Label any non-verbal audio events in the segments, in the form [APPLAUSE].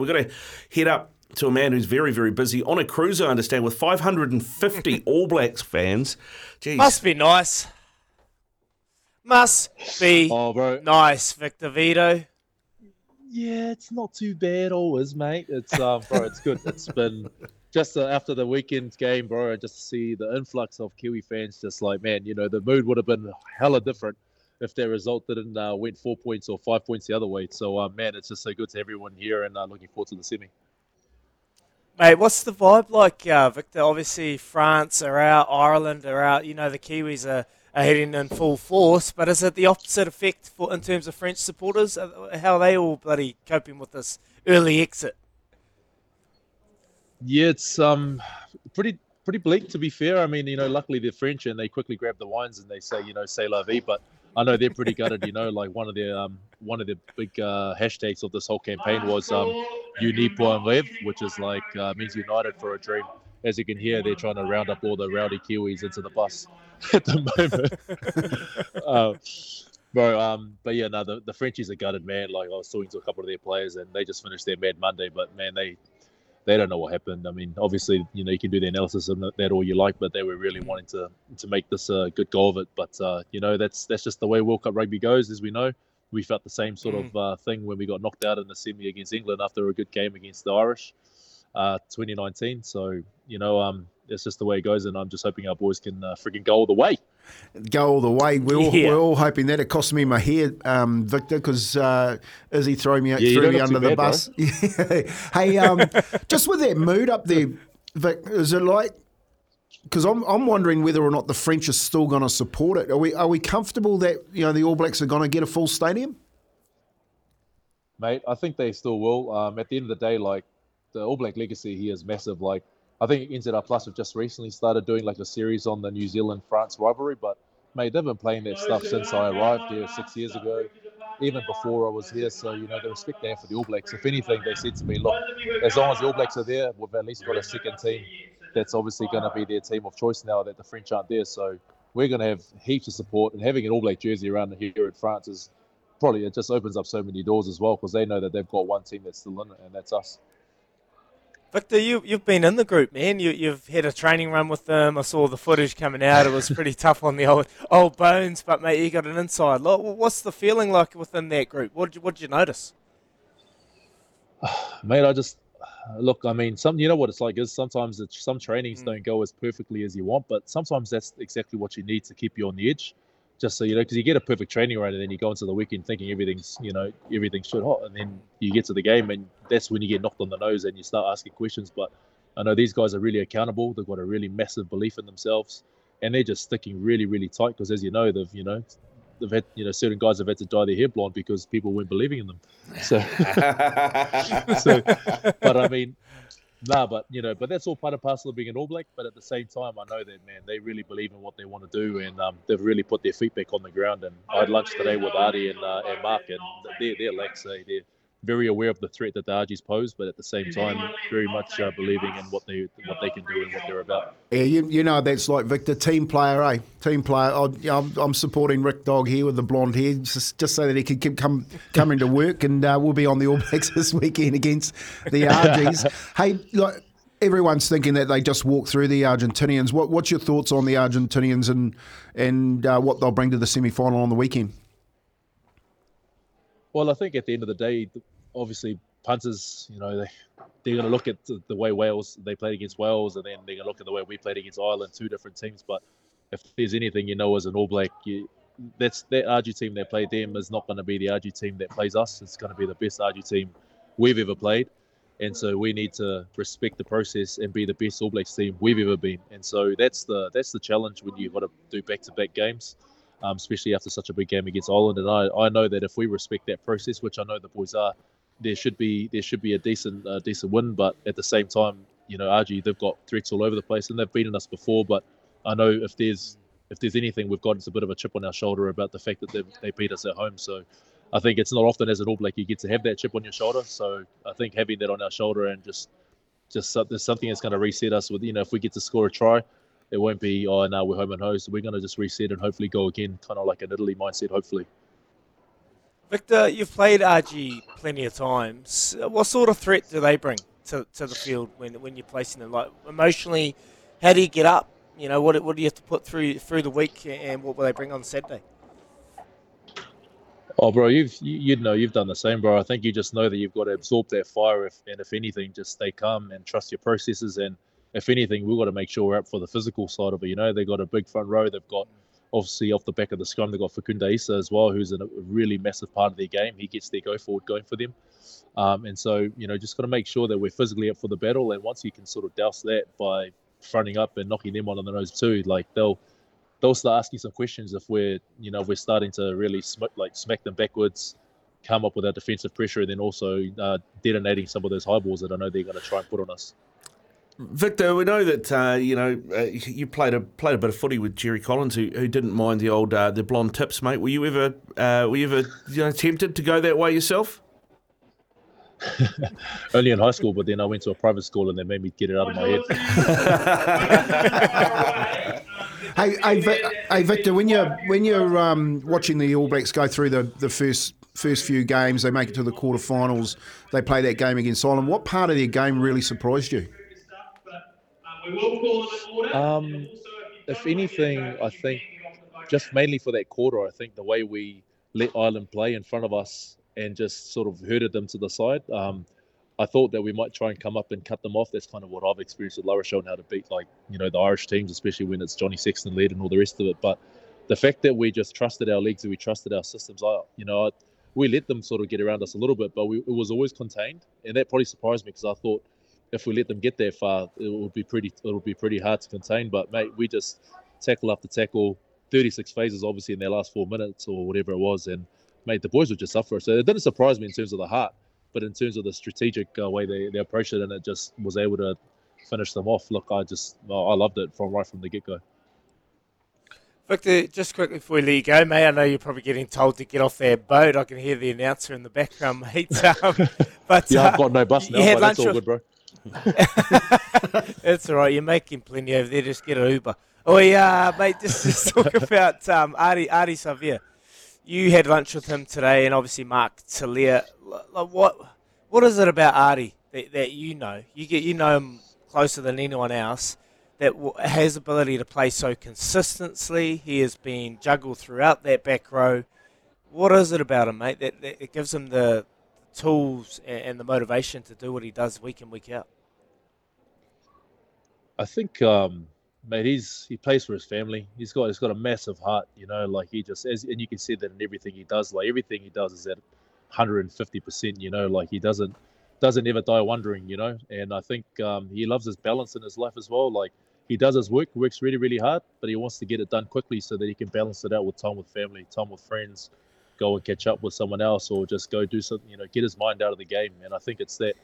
We're going to head up to a man who's very, very busy on a cruise, I understand, with 550 [LAUGHS] All Blacks fans. Jeez. Must be nice. Must be Oh, bro. nice, Victor Vito. Yeah, it's not too bad always, mate. It's um, bro, it's good. It's been [LAUGHS] just uh, after the weekend game, bro. Just to see the influx of Kiwi fans, just like man, you know, the mood would have been hella different if their result didn't uh, went four points or five points the other way. So, uh, man, it's just so good to everyone here, and uh, looking forward to the semi. Mate, what's the vibe like, uh, Victor? Obviously, France are out, Ireland are out. You know, the Kiwis are, are heading in full force, but is it the opposite effect for in terms of French supporters? Uh, How are they all bloody coping with this early exit? Yeah, it's um pretty pretty bleak to be fair. I mean, you know, luckily they're French and they quickly grab the wines and they say, you know, "say la vie," but I know they're pretty gutted. You know, like one of their um one of the big uh, hashtags of this whole campaign was um "Uni pour un rêve," which is like uh, means united for a dream. As you can hear, they're trying to round up all the rowdy Kiwis into the bus [LAUGHS] at the moment. [LAUGHS] uh, Bro, um, but yeah, no, the, the Frenchies are gutted, man. Like I was talking to a couple of their players, and they just finished their Mad Monday, but man, they they don't know what happened. I mean, obviously, you know, you can do the analysis of that all you like, but they were really wanting to to make this a good go of it. But uh, you know, that's that's just the way World Cup rugby goes, as we know. We felt the same sort of uh, thing when we got knocked out in the semi against England after a good game against the Irish, uh, 2019. So you know, um, it's just the way it goes, and I'm just hoping our boys can uh, freaking go all the way. go all the way. We're, all, we're all hoping that. It cost me my hair, um, Victor, because uh, Izzy threw me out, Yeah, threw me under the bad, bus. [LAUGHS] hey, um, just with that mood up there, Vic, is it like? Because I'm, I'm wondering whether or not the French are still going to support it. Are we are we comfortable that you know the All Blacks are going to get a full stadium? mate. I think they still will. Um, at the end of the day, like the All Black legacy here is massive. Like I think NZR Plus have just recently started doing like a series on the New Zealand France rivalry, but mate, they've been playing that stuff since I arrived here six years ago, even before I was here. So you know the respect they have for the All Blacks. If anything, they said to me, look, as long as the All Blacks are there, we've at least got a second team. That's obviously going to be their team of choice now that the French aren't there. So we're going to have heaps of support, and having an All Black jersey around here in France is probably it just opens up so many doors as well because they know that they've got one team that's still in it, and that's us. Victor, you, you've been in the group, man. You, you've had a training run with them. I saw the footage coming out. It was [LAUGHS] pretty tough on the old old bones, but mate, you got an inside look. What's the feeling like within that group? What did you, what did you notice? [SIGHS] Mate, I just look. I mean, some you know what it's like is sometimes it's, some trainings Mm. don't go as perfectly as you want, but sometimes that's exactly what you need to keep you on the edge. Just so you know, because you get a perfect training run and then you go into the weekend thinking everything's you know everything's shit hot, and then you get to the game and that's when you get knocked on the nose and you start asking questions. But I know these guys are really accountable. They've got a really massive belief in themselves, and they're just sticking really, really tight. Because as you know, they've you know they've had you know certain guys have had to dye their hair blonde because people weren't believing in them. So. [LAUGHS] so, but I mean, nah, but you know, but that's all part and parcel of being an All Black. But at the same time, I know that man, they really believe in what they want to do, and um, they've really put their feet back on the ground. And I had lunch today with Ardie and, uh, and Mark, and they're they're like say they're very aware of the threat that the Argies pose, but at the same time, very much uh, believing in what they what they can do and what they're about. Yeah, you, you know that's like Victor, team player, eh? Team player. I, I'm, I'm supporting Rick Dog here with the blonde hair, just, just so that he can keep come coming to work, and uh, we'll be on the All Blacks [LAUGHS] this weekend against the Argies. [LAUGHS] hey, like everyone's thinking that they just walk through the Argentinians. What, what's your thoughts on the Argentinians and and uh, what they'll bring to the semi final on the weekend? Well, I think at the end of the day, obviously punters, you know, they they're going to look at the, way Wales they played against Wales, and then they're going to look at the way we played against Ireland, two different teams. But if there's anything you know as an All Black, you, that's that Argie team that played them is not going to be the Argie team that plays us. It's going to be the best Argie team we've ever played, and so we need to respect the process and be the best All Blacks team we've ever been. And so that's the that's the challenge when you've got to do back-to-back games um, especially after such a big game against Ireland. And I, I know that if we respect that process, which I know the boys are, there should be there should be a decent uh, decent win. But at the same time, you know, Argie they've got threats all over the place and they've beaten us before. But I know if there's if there's anything we've got, it's a bit of a chip on our shoulder about the fact that they they beat us at home. So. I think it's not often as an All Black you get to have that chip on your shoulder. So I think having that on our shoulder and just just there's something that's going to reset us with you know if we get to score a try, it won't be oh no we're home and home. So we're going to just reset and hopefully go again, kind of like an Italy mindset. Hopefully. Victor, you've played Argie plenty of times. What sort of threat do they bring to, to the field when when you're placing them? Like emotionally, how do you get up? You know, what what do you have to put through through the week, and what will they bring on Saturday? Oh, bro, you've you, you know you've done the same, bro. I think you just know that you've got to absorb that fire, if, and if anything, just stay calm and trust your processes. And if anything, we've got to make sure we're up for the physical side of it. You know, they've got a big front row. They've got obviously off the back of the scrum, they've got Facundo Isa as well, who's a really massive part of their game. He gets their go forward going for them. Um, and so, you know, just got to make sure that we're physically up for the battle. And once you can sort of douse that by fronting up and knocking them on, the nose too, like they'll they'll start asking some questions if we're you know we're starting to really sm- like smack them backwards come up with our defensive pressure and then also uh, detonating some of those high balls that I know they're going to try and put on us. Victor, we know that uh, you know uh, you played a played a bit of footy with Jerry Collins, who, who didn't mind the old uh, the blonde tips, mate. Were you ever uh, were you ever you know tempted to go that way yourself? [LAUGHS] Only in high school, but then I went to a private school and they made me get it out of my head. [LAUGHS] hey, hey, hey, Victor, when you're when you're um, watching the All Blacks go through the, the first first few games, they make it to the quarterfinals. They play that game against Ireland. What part of their game really surprised you? Um, if anything, I think just mainly for that quarter, I think the way we let Ireland play in front of us and just sort of herded them to the side. Um, I thought that we might try and come up and cut them off. That's kind of what I've experienced with La Rochelle and how to beat like you know the Irish teams, especially when it's Johnny Sexton led and all the rest of it. But the fact that we just trusted our legs and we trusted our systems, I you know I, we let them sort of get around us a little bit, but we, it was always contained, and that probably surprised me because I thought if we let them get that far, it would be pretty it would be pretty hard to contain. But mate, we just tackle after tackle, 36 phases obviously in their last four minutes or whatever it was, and mate, the boys would just suffer. So it didn't surprise me in terms of the heart, but in terms of the strategic uh, way they, they approached it, and it just was able to finish them off. Look, I just I loved it from right from the get go. Victor, just quickly before we let you go, mate, I know you're probably getting told to get off that boat. I can hear the announcer in the background, mate. [LAUGHS] Um, [LAUGHS] but yeah, uh, I've got no bus now, but that's all good, bro. [LAUGHS] That's all right. You're making plenty over there. Just get an Uber. Oh yeah, mate. Just, [LAUGHS] just talk about um, Ardie Ardie Savea. You had lunch with him today, and obviously Mark Tele'a. Like, what what is it about Ardie that, that you know? You get you know him closer than anyone else. That has ability to play so consistently. He has been juggled throughout that back row. What is it about him, mate? That, that it gives him the tools and the motivation to do what he does week in week out? I think, um, mate, he's he plays for his family. He's got he's got a massive heart, you know. Like he just as and you can see that in everything he does. Like everything he does is at 150 percent. You know, like he doesn't doesn't ever die wondering. You know, and I think um, he loves his balance in his life as well. Like he does his work, works really really hard, but he wants to get it done quickly so that he can balance it out with time with family, time with friends, go and catch up with someone else, or just go do something. You know, get his mind out of the game. And I think it's that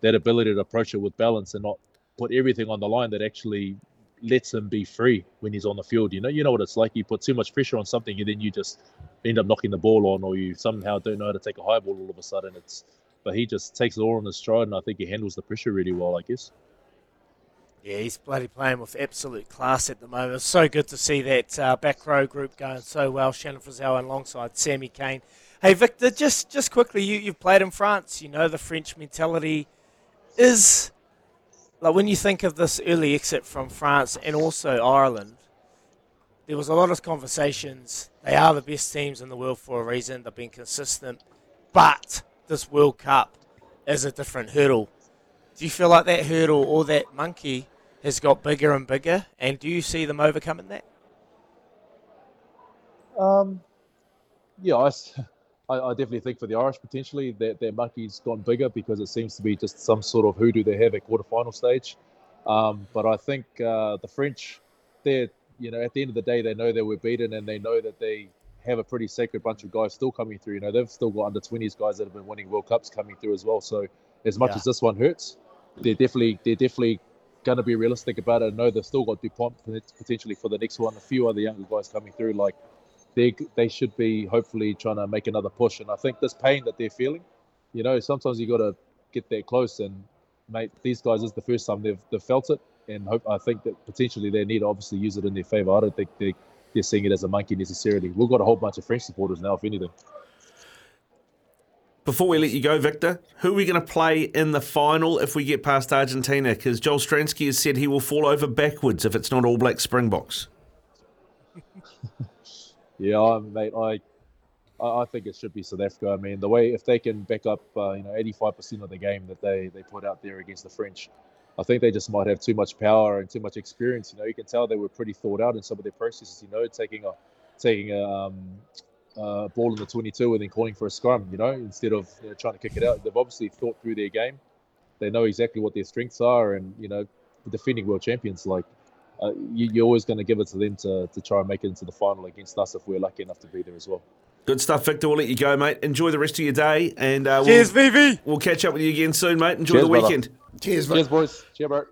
that ability to approach it with balance and not put everything on the line that actually lets him be free when he's on the field. You know, you know what it's like. You put too much pressure on something, and then you just end up knocking the ball on, or you somehow don't know how to take a high ball all of a sudden. It's, but he just takes it all on his stride, and I think he handles the pressure really well. I guess. Yeah, he's bloody playing with absolute class at the moment. It's so good to see that uh, back row group going so well. Shannon Frizzell alongside Sammy Cane. Hey, Victor, just just quickly, you, you've played in France. You know the French mentality is like when you think of this early exit from France and also Ireland, there was a lot of conversations. They are the best teams in the world for a reason. They've been consistent, but this World Cup is a different hurdle. Do you feel like that hurdle or that monkey has got bigger and bigger, and do you see them overcoming that? Um, yeah, I, [LAUGHS] I, definitely think for the Irish potentially that their monkey's gone bigger because it seems to be just some sort of hoodoo they have at quarterfinal stage. Um, but I think uh, the French, they're you know at the end of the day they know they were beaten and they know that they have a pretty sacred bunch of guys still coming through. You know they've still got under 20s guys that have been winning World Cups coming through as well. So as much yeah. as this one hurts, they're definitely they're definitely going to be realistic about it. I know they've still got Dupont potentially for the next one. A few other younger guys coming through, like they they should be hopefully trying to make another push. And I think this pain that they're feeling, you know, sometimes you got to get there close. And mate, these guys is the first time they've they've felt it, and hope I think that potentially they need to obviously use it in their favour. I don't think they they're seeing it as a monkey necessarily. We've got a whole bunch of French supporters now, if anything. Before we let you go, Victor, who are we going to play in the final if we get past Argentina? Because Joel Stransky has said he will fall over backwards if it's not All Black Springboks. [LAUGHS] Yeah, mate, I I think it should be South Africa. I mean, the way if they can back up, uh, you know, 85% of the game that they they put out there against the French, I think they just might have too much power and too much experience. You know, you can tell they were pretty thought out in some of their processes. You know, taking a taking a um, uh, ball in the 22 and then calling for a scrum. You know, instead of you know, trying to kick it out, they've obviously thought through their game. They know exactly what their strengths are, and you know, defending world champions like. Uh, you, you're always going to give it to them to, to try and make it into the final against us if we're lucky enough to be there as well. Good stuff, Victor. We'll let you go, mate. Enjoy the rest of your day, and uh, Cheers, we'll, VV. we'll catch up with you again soon, mate. Enjoy Cheers, the brother. weekend. Cheers, Cheers, boys. Cheers, bro.